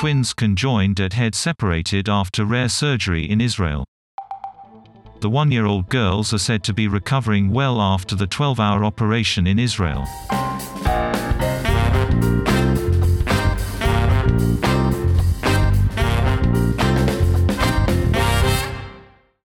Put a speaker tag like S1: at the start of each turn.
S1: twins conjoined at head separated after rare surgery in Israel. The one-year-old girls are said to be recovering well after the 12-hour operation in Israel.